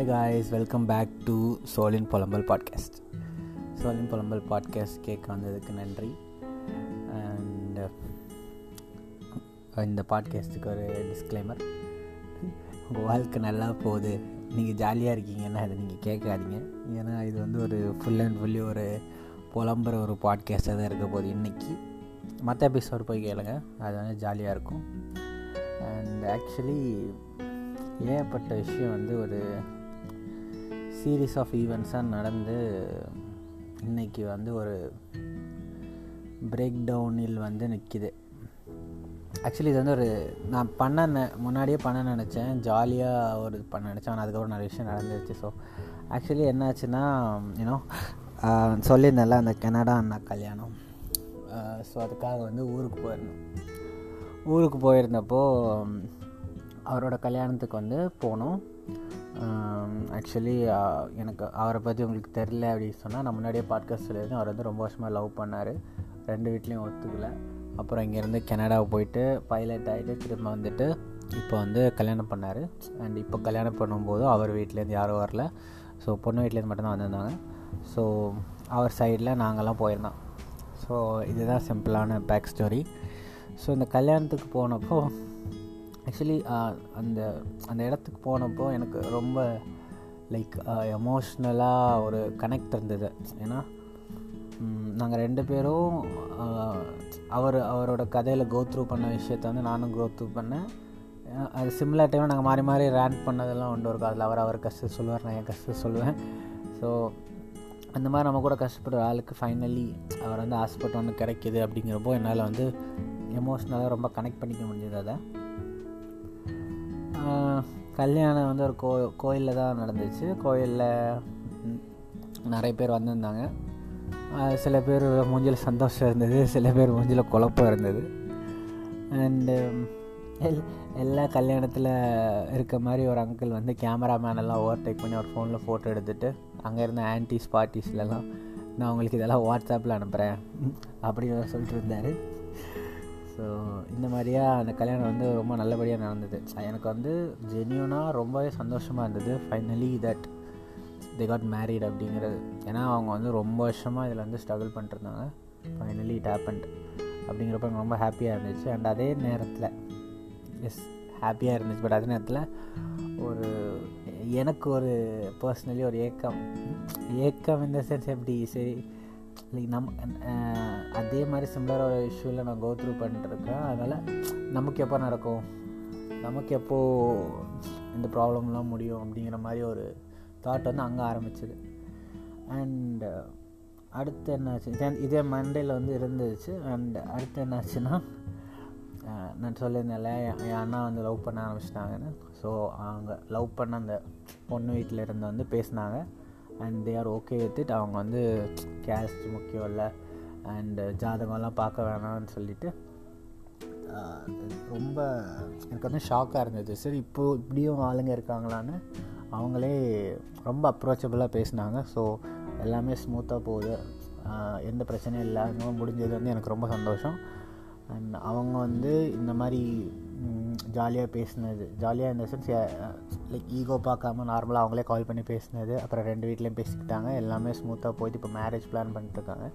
Hi guys welcome back to சோலின் புலம்பல் podcast சோலின் புலம்பல் podcast கேட்க வந்ததுக்கு நன்றி. அண்ட் uh, இந்த பாட்காஸ்ட்டுக்கு ஒரு டிஸ்க்ளைமர் உங்கள் வாழ்க்கை நல்லா போகுது. நீங்கள் ஜாலியாக இருக்கீங்கன்னா அதை நீங்கள் கேட்காதீங்க. ஏன்னா இது வந்து ஒரு ஃபுல் அண்ட் ஃபுல்லி ஒரு புலம்புற ஒரு பாட்காஸ்ட்டாக தான் இருக்க போகுது இன்றைக்கி மற்ற எபிசோடு போய் கேளுங்க. அது வந்து ஜாலியாக இருக்கும். அண்ட் ஆக்சுவலி ஏகப்பட்ட விஷயம் வந்து ஒரு சீரீஸ் ஆஃப் ஈவெண்ட்ஸாக நடந்து இன்றைக்கி வந்து ஒரு பிரேக் டவுனில் வந்து நிற்கிது ஆக்சுவலி இது வந்து ஒரு நான் பண்ண முன்னாடியே பண்ண நினச்சேன். ஜாலியாக ஒரு பண்ண நினச்சேன். ஆனால் அதுக்கப்புறம் நிறைய விஷயம் நடந்துருச்சு. ஸோ ஆக்சுவலி என்னாச்சுன்னா யூனோ சொல்லியிருந்தேன்ல அந்த கனடா அண்ணா கல்யாணம். ஸோ அதுக்காக வந்து ஊருக்கு போயிருந்தோம். ஊருக்கு போயிருந்தப்போ அவரோட கல்யாணத்துக்கு வந்து போனோம். ஆக்சுவலி எனக்கு அவரை பற்றி உங்களுக்கு தெரில அப்படின்னு சொன்னால் நான் முன்னாடியே பாட்காஸ்ட் சொல்லியிருந்தேன் அவர் வந்து ரொம்ப வருஷமாக லவ் பண்ணார். ரெண்டு வீட்லேயும் ஒத்துக்கல. அப்புறம் இங்கேருந்து கனடாவை போயிட்டு பைலட் ஆகிட்டு திரும்ப வந்துட்டு இப்போ வந்து கல்யாணம் பண்ணார். அண்ட் இப்போ கல்யாணம் பண்ணும்போது அவர் வீட்லேருந்து யாரும் வரல. ஸோ பொண்ணு வீட்லேருந்து மட்டும்தான் வந்திருந்தாங்க. ஸோ அவர் சைடில் நாங்கள்லாம் போயிருந்தோம். ஸோ இதுதான் சிம்பிளான பேக் ஸ்டோரி ஸோ இந்த கல்யாணத்துக்கு போனப்போ ஆக்சுவலி uh, அந்த அந்த இடத்துக்கு போனப்போ எனக்கு ரொம்ப லைக் எமோஷ்னலாக uh, ஒரு கனெக்ட் இருந்தது. ஏன்னா நாங்கள் ரெண்டு பேரும் uh, அவர் அவரோட கதையில் கோத்ரூ பண்ண விஷயத்த வந்து நானும் கோத்ரூ பண்ணேன். அது சிம்லர் டைம் நாங்கள் மாறி மாறி ரேண்ட் பண்ணதெல்லாம் உண்டு. இருக்கும் அதில் அவர் அவர் கஷ்டம் சொல்லுவார் நான் என் கஷ்டம் சொல்லுவேன். ஸோ அந்த மாதிரி நம்ம கூட கஷ்டப்படுற ஆளுக்கு ஃபைனலி அவர் வந்து ஆசைப்பட்ட ஒன்று கிடைக்கிது அப்படிங்கிறப்போ என்னால் வந்து எமோஷ்னலாக ரொம்ப கனெக்ட் பண்ணிக்க முடிஞ்சது அதை. கல்யாணம் வந்து ஒரு கோ கோயிலில் தான் நடந்துச்சு. கோயிலில் நிறைய பேர் வந்திருந்தாங்க. சில பேர் மூஞ்சில் சந்தோஷம் இருந்தது சில பேர் மூஞ்சில் குழப்பம் இருந்தது. அண்டு எல் எல்லா கல்யாணத்தில் இருக்க மாதிரி ஒரு அங்கிள் வந்து கேமராமேனெல்லாம் ஓவர்டேக் பண்ணி ஒரு ஃபோனில் ஃபோட்டோ எடுத்துகிட்டு அங்கே இருந்த ஆன்டிஸ் பார்ட்டிஸ்லலாம் நான் உங்களுக்கு இதெல்லாம் வாட்ஸ்அப்பில் அனுப்புகிறேன் அப்படின்னு சொல்லிட்டு இருந்தார். ஸோ இந்த மாதிரியா அந்த கல்யாணம் வந்து ரொம்ப நல்லபடியாக நடந்தது. எனக்கு வந்து ஜென்யூனாக ரொம்பவே சந்தோஷமாக இருந்தது. Finally that they got married அப்படிங்கிறது. ஏன்னா அவங்க வந்து ரொம்ப வருஷமாக இதில் வந்து ஸ்ட்ரகிள் பண்ணிட்டுருந்தாங்க. ஃபைனலி இட் ஹேப்பன்ட் அப்படிங்கிறப்ப எனக்கு ரொம்ப ஹாப்பியாக இருந்துச்சு. அண்ட் அதே நேரத்தில் எஸ் ஹாப்பியாக இருந்துச்சு. பட் அதே நேரத்தில் ஒரு எனக்கு ஒரு பர்சனலி ஒரு ஏக்கம். ஏக்கம் இந்த சென்ஸ் எப்படி? சரி லைக் நம் அதே மாதிரி சிம்லர் ஒரு இஷ்யூவில் நான் கோ த்ரூ பண்ணிட்டுருக்கேன் அதனால் நமக்கு எப்போ நடக்கும்? நமக்கு எப்போது இந்த ப்ராப்ளம்லாம் முடியும் அப்படிங்கிற மாதிரி ஒரு தாட் வந்து அங்கே ஆரம்பிச்சிது. அண்ட் அடுத்து என்னாச்சு இதே மண்டேயில் வந்து இருந்துச்சு. அண்ட் அடுத்து என்னாச்சுன்னா நான் சொல்லியிருந்தேன்ல என் அண்ணா வந்து லவ் பண்ண ஆரம்பிச்சிட்டாங்கன்னு. ஸோ அவங்க லவ் பண்ண அந்த பொண்ணு வீட்டில் இருந்து வந்து பேசினாங்க. And they are okay with அவங்க வந்து கேஸ்ட் முக்கியம் இல்லை. அண்டு ஜாதகம்லாம் பார்க்க வேணாம்னு சொல்லிவிட்டு ரொம்ப எனக்கு வந்து ஷாக்காக இருந்தது. சரி இப்போது இப்படியும் ஆளுங்க இருக்காங்களான்னு அவங்களே ரொம்ப அப்ரோச்சபிளாக பேசினாங்க. ஸோ எல்லாமே ஸ்மூத்தாக போகுது. எந்த பிரச்சனையும் இல்லாமல் முடிஞ்சது வந்து எனக்கு ரொம்ப சந்தோஷம். அண்ட் அவங்க வந்து இந்த மாதிரி ஜாலியாக பேசினது. ஜாலியாக இந்த சென்ஸ் லைக் ஈகோ பார்க்காம நார்மலாக அவங்களே கால் பண்ணி பேசினது அப்புறம் ரெண்டு வீட்லேயும் பேசிக்கிட்டாங்க. எல்லாமே ஸ்மூத்தாக போயிட்டு இப்போ மேரேஜ் பிளான் பண்ணிட்டுருக்காங்க.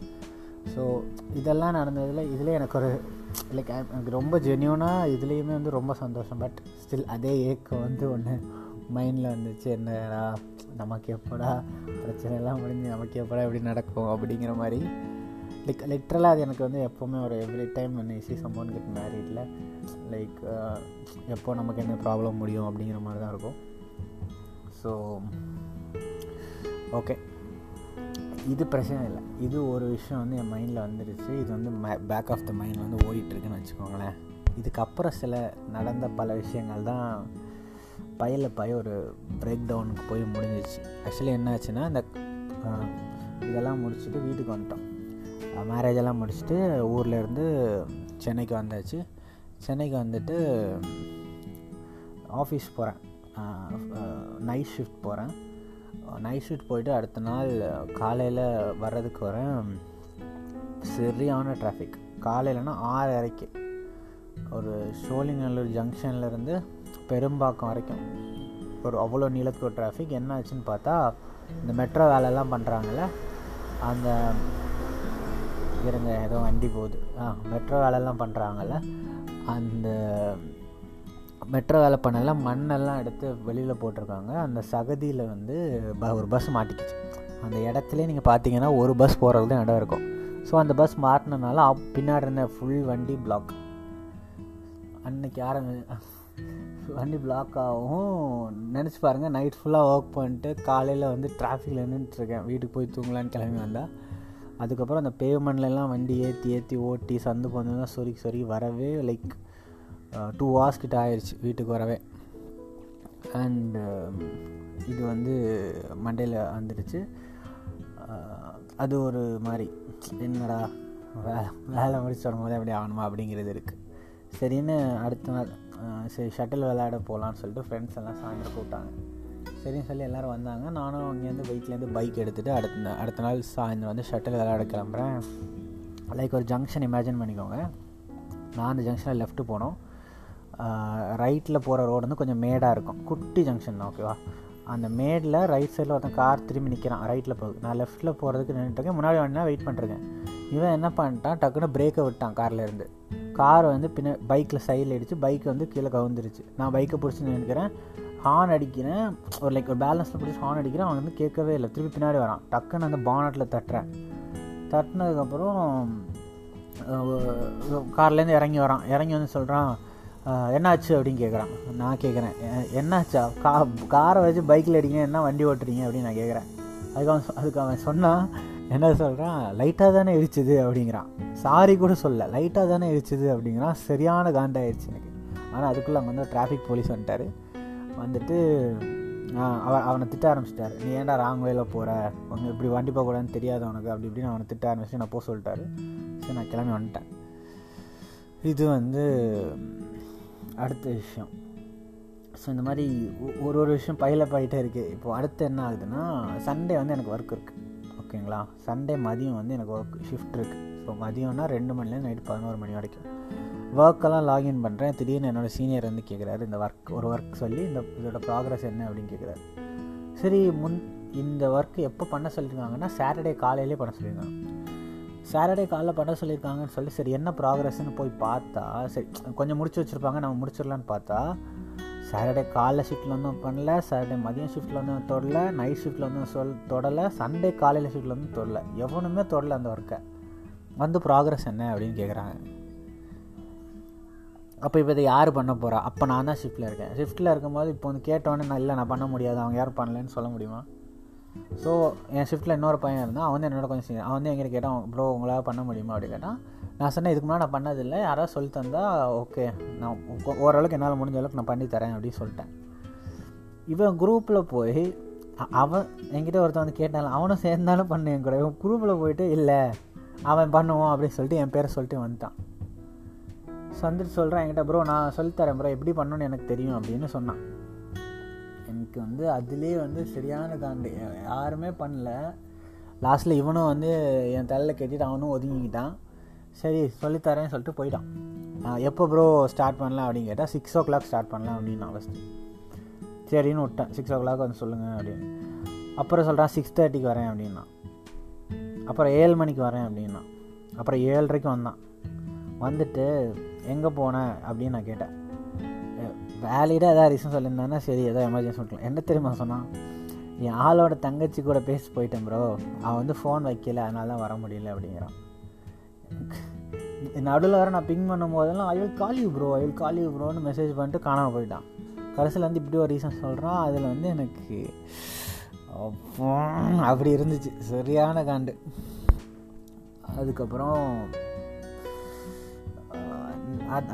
ஸோ இதெல்லாம் நடந்ததில் இதில் எனக்கு ஒரு லைக் எனக்கு ரொம்ப ஜென்யூனாக இதுலேயுமே வந்து ரொம்ப சந்தோஷம். பட் ஸ்டில் அதே ஏக்கம் வந்து ஒன்று மைண்டில் வந்துச்சு. என்னடா நமக்கு எப்படா பிரச்சனைலாம் முடிஞ்சு நமக்கு எப்படா எப்படி நடக்கும் அப்படிங்கிற மாதிரி. லைக் லிட்ரலாக அது எனக்கு வந்து எப்போவுமே ஒரு எவ்ரி டைம் நான் சி சம்மோன் கெட் மேரீடில் லைக் எப்போ நமக்கு என்ன ப்ராப்ளம் முடியும் அப்படிங்கிற மாதிரி தான் இருக்கும். ஸோ ஓகே இது பிரச்சனை இல்லை. இது ஒரு விஷயம் வந்து என் மைண்டில் வந்துடுச்சு இது வந்து பேக் ஆஃப் த மைண்ட் வந்து ஓடிட்டுருக்குன்னு வச்சுக்கோங்களேன். இதுக்கப்புறம் சில நடந்த பல விஷயங்கள் தான் பையில் பய ஒரு பிரேக் டவுனுக்கு போய் முடிஞ்சிச்சு. ஆக்சுவலி என்னாச்சுன்னா இந்த இதெல்லாம் முடிச்சுட்டு வீட்டுக்கு வந்துட்டோம். மேரேஜ் எல்லாம் முடிச்சுட்டு ஊரில் இருந்து சென்னைக்கு வந்தாச்சு. சென்னைக்கு வந்துட்டு ஆஃபீஸ் போகிறேன் நைட் ஷிஃப்ட் போகிறேன் நைட் ஷிஃப்ட் போயிட்டு அடுத்த நாள் காலையில் வர்றதுக்கு வரேன் சரியான டிராஃபிக் காலையிலனா ஆறரைக்கு ஒரு சோழிநல்லூர் ஜங்ஷன்லேருந்து பெரும்பாக்கம் வரைக்கும். ஒரு அவ்வளோ நீளத்துக்கு ஒரு டிராஃபிக் என்ன ஆச்சுன்னு பார்த்தா இந்த மெட்ரோ வேலைலாம் பண்ணுறாங்கல்ல அந்த இருங்க ஏதோ வண்டி போகுது. ஆ மெட்ரோ வேலைலாம் பண்ணுறாங்கல்ல அந்த மெட்ரோ வேலை பண்ணல மண்ணெல்லாம் எடுத்து வெளியில் போட்டிருக்காங்க. அந்த சகதியில் வந்து ப ஒரு பஸ் மாட்டிக்கிச்சு. அந்த இடத்துல நீங்கள் பார்த்தீங்கன்னா ஒரு பஸ் போகிறது தான் இடம் இருக்கும். ஸோ அந்த பஸ் மாட்டினனால அப் பின்னாடி இருந்த ஃபுல் வண்டி பிளாக் அன்னைக்கு ஆரம்பி வண்டி பிளாக் ஆகும். நினச்சி பாருங்கள் நைட் ஃபுல்லாக ஒர்க் பண்ணிட்டு காலையில் வந்து டிராஃபிக்கில் நின்றுட்டுருக்கேன் வீட்டுக்கு போய் தூங்கலான்னு கிளம்பி வந்தால் அதுக்கப்புறம் அந்த பேமெண்ட்லலாம் வண்டி ஏற்றி ஏற்றி ஓட்டி சந்து பந்தெல்லாம் சொருக்கி சொருக்கி வரவே லைக் டூ ஹவர்ஸ் கிட்ட ஆயிடுச்சு வீட்டுக்கு வரவே. அண்டு um, இது வந்து மண்டேல வந்துடுச்சு. அது ஒரு மாதிரி என்னடா வேலை வேலை முடிச்சு வரும்போது எப்படி ஆகணுமா அப்படிங்கிறது இருக்குது சரின்னு அடுத்த நாள் சரி ஷட்டில் விளையாட போகலான்னு சொல்லிட்டு ஃப்ரெண்ட்ஸ் எல்லாம் சாயந்தரம் கூப்பிட்டாங்க. சரின்னு சொல்லி எல்லோரும் வந்தாங்க. நானும் அங்கேருந்து பைக்லேருந்து பைக் எடுத்துகிட்டு அடுத்த அடுத்த நாள் சாயந்தரம் வந்து ஷட்டில் விளையாட கிளம்புறேன். லைக் ஒரு ஜங்ஷன் இமேஜின் பண்ணிக்கோங்க. நான் அந்த ஜங்ஷனில் லெஃப்ட்டு போனோம். ரைட்டில் போகிற ரோடு வந்து கொஞ்சம் மேடாக இருக்கும். குட்டி ஜங்ஷன் தான் ஓகேவா அந்த மேடில் ரைட் சைடில் ஒருத்தன் கார் திரும்பி நிற்கிறான் ரைட்டில் போகுது நான் லெஃப்ட்டில் போகிறதுக்கு நின்றுட்டுருக்கேன் முன்னாடி வேணா வெயிட் பண்ணுறேன் இவன் என்ன பண்ணிட்டான்? டக்குன்னு பிரேக்கை விட்டான் கார்லேருந்து கார் வந்து பின்ன பைக்கில் சைடில் அடித்து பைக் வந்து கீழே கவுந்துருச்சு. நான் பைக்கை பிடிச்சி நினைக்கிறேன் ஹார்ன் அடிக்கிறேன். ஒரு லைக் ஒரு பேலன்ஸில் பிடிச்சி ஹார்ன் அடிக்கிறேன். அவன் வந்து கேட்கவே இல்லை. திருப்பி பின்னாடி வரான். டக்குன்னு அந்த பானட்டில் தட்டுறேன். தட்டினதுக்கப்புறம் கார்லேருந்து இறங்கி வரான். இறங்கி வந்து சொல்கிறான் என்னாச்சு அப்படின்னு கேட்குறான் நான் கேட்குறேன் என்னாச்சா? கா காரை வச்சு பைக்கில் அடிங்க என்ன வண்டி ஓட்டுறீங்க அப்படின்னு நான் கேட்குறேன் அதுக்கு அவன் அதுக்கு அவன் சொன்னான் என்ன சொல்கிறான் லைட்டாக தானே இடிச்சுது அப்படிங்கிறான். சாரி கூட சொல்ல லைட்டாக தானே எரிச்சுது அப்படிங்கிறான். சரியான காண்டாயிடுச்சு எனக்கு. ஆனால் அதுக்குள்ளே அங்கே வந்து டிராஃபிக் போலீஸ் வந்துட்டார். வந்துட்டு அவன் அவனை திட்ட ஆரம்பிச்சிட்டார். நீ ஏன்டா ராங் வேல போகிற உனக்கு இப்படி வண்டி போகக்கூடாதுன்னு தெரியாது அவனுக்கு அப்படி இப்படின்னு அவனை திட்ட ஆரம்பிச்சு நான் போக சொல்லிட்டாரு. சரி நான் கிளம்பி வந்துட்டேன். இது வந்து அடுத்த விஷயம். ஸோ இந்த மாதிரி ஒரு ஒரு விஷயம் பயில போயிட்டே இருக்குது இப்போது அடுத்து என்ன ஆகுதுன்னா சண்டே வந்து எனக்கு ஒர்க் இருக்குது ஓகேங்களா? சண்டே மதியம் வந்து எனக்கு ஒர்க் ஷிஃப்ட் இருக்குது ஸோ மதியம்னா ரெண்டு மணிலேருந்து நைட்டு பதினோரு மணி வரைக்கும். ஒர்க்கெல்லாம் லாகின் பண்ணுறேன் திடீர்னு என்னோடய சீனியர் வந்து கேட்குறாரு இந்த ஒர்க் ஒரு ஒர்க் சொல்லி இந்த இதோட ப்ராக்ரஸ் என்ன அப்படின்னு கேட்குறாரு சரி முன் இந்த ஒர்க் எப்போ பண்ண சொல்லியிருக்காங்கன்னா சாட்டர்டே காலையிலே பண்ண சொல்லியிருக்காங்க சாட்டர்டே காலைல பண்ண சொல்லியிருக்காங்கன்னு சொல்லி சரி என்ன ப்ராக்ரஸ்ன்னு போய் பார்த்தா சரி கொஞ்சம் முடிச்சு வச்சுருப்பாங்க நம்ம முடிச்சிடலான்னு பார்த்தா சாட்டர்டே காலைல ஷிஃப்ட்டில் ஒன்றும் பண்ணல சாட்டர்டே மதியம் ஷிஃப்ட்டில் வந்து தொடல நைட் ஷிஃப்ட்டில் வந்து சொல் தொடலை சண்டே காலையில் ஷிஃப்ட்டில் வந்து தொடல எவனுமே தொடல அந்த ஒர்க்கை வந்து ப்ராக்ரஸ் என்ன அப்படின்னு கேட்குறாங்க அப்போ இப்போ இதை யார் பண்ண போகிறா அப்போ நான் தான் ஷிஃப்ட்டில் இருக்கேன். ஷிஃப்ட்டில் இருக்கும்போது இப்போ வந்து கேட்டோன்னே நான் இல்லை நான் பண்ண முடியாது. அவங்க யாரும் பண்ணலன்னு சொல்ல முடியுமா? ஸோ என் ஷிஃப்ட்டில் இன்னொரு பையன் இருந்தால் அவன் வந்து என்னோட கொஞ்சம் சீனியர் அவன் வந்து எங்கிட்ட கேட்டான் ப்ரோ உங்களால் பண்ண முடியுமா? அப்படின்னு கேட்டான். நான் சொன்னேன் இதுக்கு முன்னாடி நான் பண்ணதில்லை. யாராவது சொல்லி தந்தால் ஓகே நான் ஓரளவுக்கு என்னால் முடிஞ்ச அளவுக்கு நான் பண்ணி தரேன் அப்படின்னு சொல்லிட்டேன். இவன் குரூப்பில் போய் அவன் என்கிட்ட ஒருத்தன் வந்து கேட்டாலும் அவனும் சேர்ந்தாலும் பண்ணு என் கூட. இவன் குரூப்பில் போயிட்டு இல்லை அவன் பண்ணுவான் அப்படின்னு சொல்லிட்டு என் பேரை சொல்லிட்டு வந்துட்டான். வந்துட்டு சொல்கிறேன் என்கிட்ட ப்ரோ நான் சொல்லித்தரேன் ப்ரோ எப்படி பண்ணணும்னு எனக்கு தெரியும் அப்படின்னு சொன்னான். எனக்கு வந்து அதுலேயே வந்து சரியான காண்டு. யாருமே பண்ணல. லாஸ்ட்டில் இவனும் வந்து என் தலையில் கட்டிட்டு அவனும் ஒதுங்கிக்கிட்டான். சரி சொல்லித்தரேன்னு சொல்லிட்டு போயிட்டான். எப்போ ப்ரோ ஸ்டார்ட் பண்ணலாம் அப்படின்னு கேட்டால் சிக்ஸ் ஓ கிளாக் ஸ்டார்ட் பண்ணலாம் அப்படின்னு நான் ஃபஸ்ட்டு சரின்னு விட்டேன். சிக்ஸ் ஓ கிளாக் வந்து சொல்லுங்கள் அப்படின்னு. அப்புறம் சொல்கிறான் சிக்ஸ் தேர்ட்டிக்கு வரேன் அப்படின்னா. அப்புறம் ஏழு மணிக்கு வரேன் அப்படின்னா. அப்புறம் ஏழரைக்கு வந்தான். வந்துட்டு எங்கே போனேன் அப்படின்னு நான் கேட்டேன். வேலிடாக எதாவது ரீசன் சொல்லியிருந்தானா சரி எதாவது எமர்ஜென்சி சொல்லலாம் என்ன தெரியுமா சொன்னான்? என் ஆளோட தங்கச்சி கூட பேசி போயிட்டேன் ப்ரோ அவன் வந்து ஃபோன் வைக்கல அதனால தான் வர முடியல அப்படிங்கிறான். நடுவில் வர நான் பிங் பண்ணும் போதெல்லாம் I will call you bro I will call you ப்ரோன்னு message பண்ணிட்டு காணாமல் போயிட்டான். கடைசியில் வந்து இப்படி ஒரு ரீசன் சொல்கிறான் அதில் வந்து எனக்கு அப்படி இருந்துச்சு. சரியான காண்டு. அதுக்கப்புறம்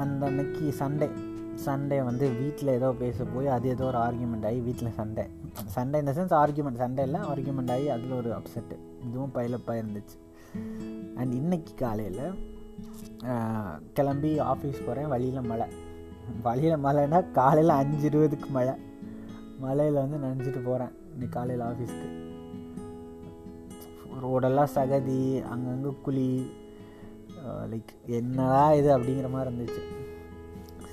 அந்த அன்னைக்கு சண்டே சண்டே வந்து வீட்டில் ஏதோ பேச போய் அது ஏதோ ஒரு ஆர்கியூமெண்ட் ஆகி வீட்டில் சண்டை. சண்டே இந்த சென்ஸ் ஆர்கியூமெண்ட் சண்டே இல்லை ஆர்கியூமெண்ட் ஆகி அதில் ஒரு அப்செட்டு இதுவும் பைலப்பாக இருந்துச்சு. அண்ட் இன்னைக்கு காலையில் கிளம்பி ஆஃபீஸ் போகிறேன் வழியில் மழை. வழியில் மழைனா காலையில் அஞ்சு இருபதுக்கு மழை. மழையில் வந்து நினச்சிட்டு போகிறேன் இன்னைக்கு காலையில் ஆஃபீஸ்க்கு ரோடெல்லாம் சகதி அங்கங்கே குழி லைக் என்னடா இது அப்படிங்கிற மாதிரி இருந்துச்சு.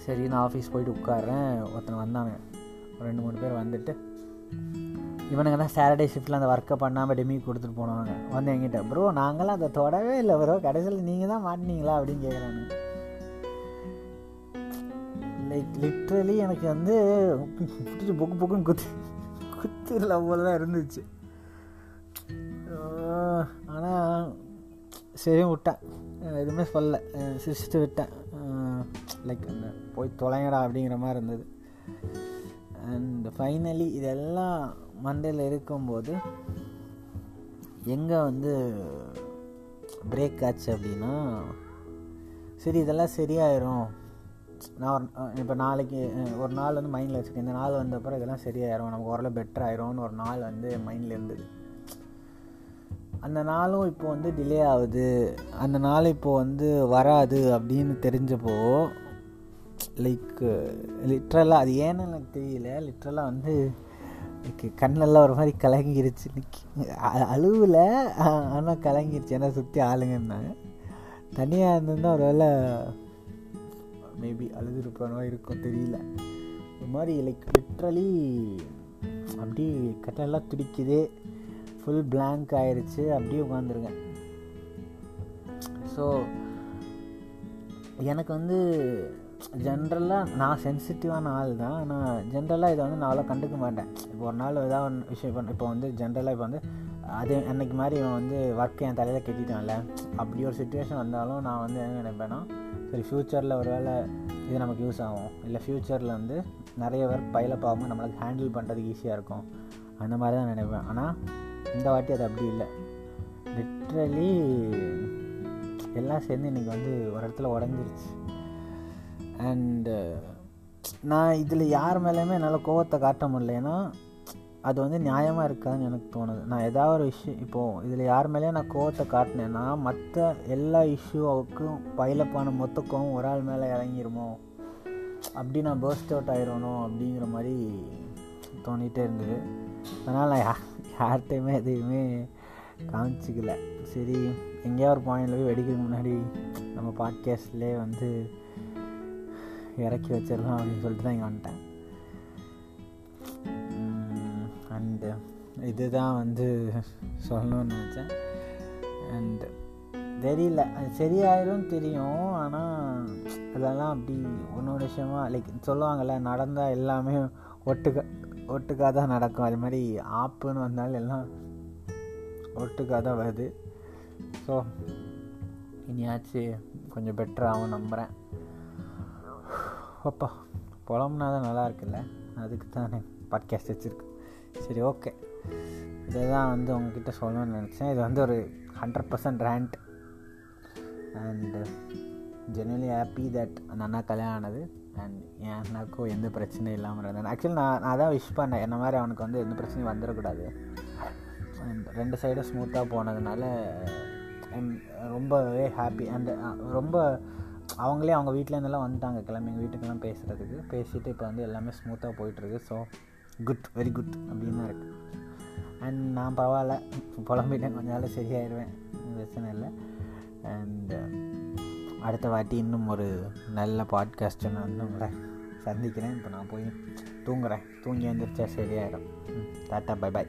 சரி நான் ஆஃபீஸ் போயிட்டு உட்காடுறேன் ஒருத்தன் வந்தாங்க ரெண்டு மூணு பேர் வந்துட்டு இவனுங்க தான் சாட்டர்டே ஷிஃப்ட்டில் அந்த ஒர்க்கை பண்ணாமல் டெமி கொடுத்துட்டு போனவங்க வந்து எங்கிட்ட ப்ரோ நாங்களாம் அதை தொடவே இல்லை ப்ரோ கடைசியில் நீங்கள் தான் மாட்டினீங்களா? அப்படின்னு கேட்குறாங்க லைக் லிட்ரலி எனக்கு வந்து பிடிச்சி புக்கு புக்குன்னு குத்து குத்துல போல தான் இருந்துச்சு ஆனால் சரி விட்டேன். எதுவுமே சொல்லலை. சிரிச்சுட்டு விட்டேன். லைக் அந்த போய் தொலைங்கடா அப்படிங்கிற மாதிரி இருந்தது. அண்ட் ஃபைனலி இதெல்லாம் மண்டையில் இருக்கும்போது எங்கே வந்து பிரேக் ஆச்சு அப்படின்னா சரி இதெல்லாம் சரியாயிரும். நான் ஒரு இப்போ நாளைக்கு ஒரு நாள் வந்து மைண்டில் வச்சுருக்கேன். இந்த நாள் வந்த அப்புறம் இதெல்லாம் சரியாயிரும். நமக்கு ஓரளவு பெட்டர் ஆயிரும்னு ஒரு நாள் வந்து மைண்டில் இருந்தது. அந்த நாளும் இப்போ வந்து டிலே ஆகுது. அந்த நாள் இப்போது வந்து வராது அப்படின்னு தெரிஞ்சப்போ லைக் லிட்ரலாக அது ஏன்னு எனக்கு தெரியல. லிட்ரலாக வந்து கண்ணெல்லாம் ஒரு மாதிரி கலங்கிருச்சு. அழுவில். ஆனால் கலங்கிருச்சு. ஏன்னா சுற்றி ஆளுங்க இருந்தாங்க தனியாக இருந்திருந்தால் ஒரு வேளை மேபி அழுதுருப்பானோ இருக்கும் தெரியல. ஒரு மாதிரி லைக் லிட்ரலி அப்படி கண்ணெல்லாம் துடிக்குது. ஃபுல் பிளாங்க் ஆயிடுச்சு அப்படியே உட்காந்துருக்கேன் ஸோ எனக்கு வந்து ஜென்ரலாக நான் சென்சிட்டிவான ஆள் தான். ஆனால் ஜென்ரலாக இதை வந்து நான் அவ்வளோ கண்டுக்க மாட்டேன். இப்போ ஒரு நாள் ஏதாவது ஒன்று விஷயம் பண்ண இப்போ வந்து ஜென்ரலாக இப்போ வந்து அதே அன்னைக்கு மாதிரி இவன் வந்து ஒர்க் என் தலையில் கட்டிட்டான்ல. அப்படி ஒரு சுச்சுவேஷன் வந்தாலும் நான் வந்து என்ன நினைப்பேன்னா சரி ஃப்யூச்சரில் ஒரு வேளை இது நமக்கு யூஸ் ஆகும். இல்லை ஃப்யூச்சரில் வந்து நிறைய ஒர்க் பைலப் ஆகாமல் நம்மளுக்கு ஹேண்டில் பண்ணுறதுக்கு ஈஸியாக இருக்கும். அந்த மாதிரி தான் நினைப்பேன். ஆனால் இந்த வாட்டி அது அப்படி இல்லை. லிட்ரலி எல்லாம் சேர்ந்து இன்றைக்கி வந்து ஒரு இடத்துல உடஞ்சிருச்சு. அண்டு நான் இதில் யார் மேலேயுமே என்னால் கோவத்தை காட்ட முடியல. ஏன்னா அது வந்து நியாயமாக இருக்காதுன்னு எனக்கு தோணுது. நான் ஏதாவது ஒரு விஷயம் இப்போது இதில் யார் மேலேயும் நான் கோவத்தை காட்டினேன்னா மற்ற எல்லா இஷ்யூவுக்கும் பைலப்பான மொத்தக்கும் ஒரு ஆள் மேலே இறங்கிருமோ? அப்படி நான் பேர்ஸ்ட் அவுட் ஆயிடணும் அப்படிங்கிற மாதிரி தோணிகிட்டே இருந்தது. அதனால் நான் யா யார்கிட்டையுமே எதையுமே காமிச்சிக்கல. சரி எங்கேயா ஒரு பாயிண்டில் போய் வெடிக்கிறதுக்கு முன்னாடி நம்ம பாட்காஸ்ட்லேயே வந்து இறக்கி வச்சிடலாம் அப்படின்னு சொல்லிட்டு தான் இங்கே வந்துட்டேன். அண்டு இதுதான் வந்து சொல்லணும்னு நினச்சேன். அண்டு தெரியல அது சரியாயிரும் தெரியும். ஆனால் அதெல்லாம் அப்படி ஒன்று விஷயமா லைக் சொல்லுவாங்கள்ல நடந்தால் எல்லாமே ஒட்டுக்க ஒட்டுக்காக தான் நடக்கும். அது மாதிரி ஆப்புன்னு வந்தாலும் எல்லாம் ஒட்டுக்காக தான் வருது. ஸோ இனியாச்சு கொஞ்சம் பெட்டராகவும் நம்புகிறேன் அப்பா புலம்னா தான் நல்லா இருக்குல்ல? அதுக்கு தான் பாட்காஸ்ட் வச்சுருக்கு சரி ஓகே இதை தான் வந்து உங்ககிட்ட சொல்லணும்னு நினச்சேன். இது வந்து ஒரு hundred percent rant and generally happy that அந்த அண்ணா கல்யாணம் ஆனது. அண்ட் என் அண்ணாக்கும் எந்த பிரச்சனையும் இல்லாமல் இருந்தேன் ஆக்சுவலி நான் நான் தான் விஷ் பண்ணேன். என்ன மாதிரி அவனுக்கு வந்து எந்த பிரச்சனையும் வந்துடக்கூடாது. அண்ட் ரெண்டு சைடும் ஸ்மூத்தாக போனதுனால ரொம்பவே ஹாப்பி அண்ட் ரொம்ப அவங்களே அவங்க வீட்டிலேருந்தெல்லாம் வந்துட்டாங்க. கிளம்பி எங்கள் வீட்டுக்கெல்லாம் பேசுகிறதுக்கு பேசிட்டு இப்போ வந்து எல்லாமே ஸ்மூத்தாக போயிட்டுருக்கு. ஸோ குட் வெரி குட் அப்படின்னு தான் இருக்குது அண்ட் நான் பரவாயில்ல. புலம்பிட்டேன். கொஞ்ச நாள் சரியாயிடுவேன் பிரச்சனை இல்லை. அண்ட் அடுத்த வாட்டி இன்னும் ஒரு நல்ல பாட்காஸ்ட்டை நான் உங்களை சந்திக்கிறேன். இப்போ நான் போய் தூங்குறேன். தூங்கி வந்துருச்சா சரியாயிடும். Tata bye bye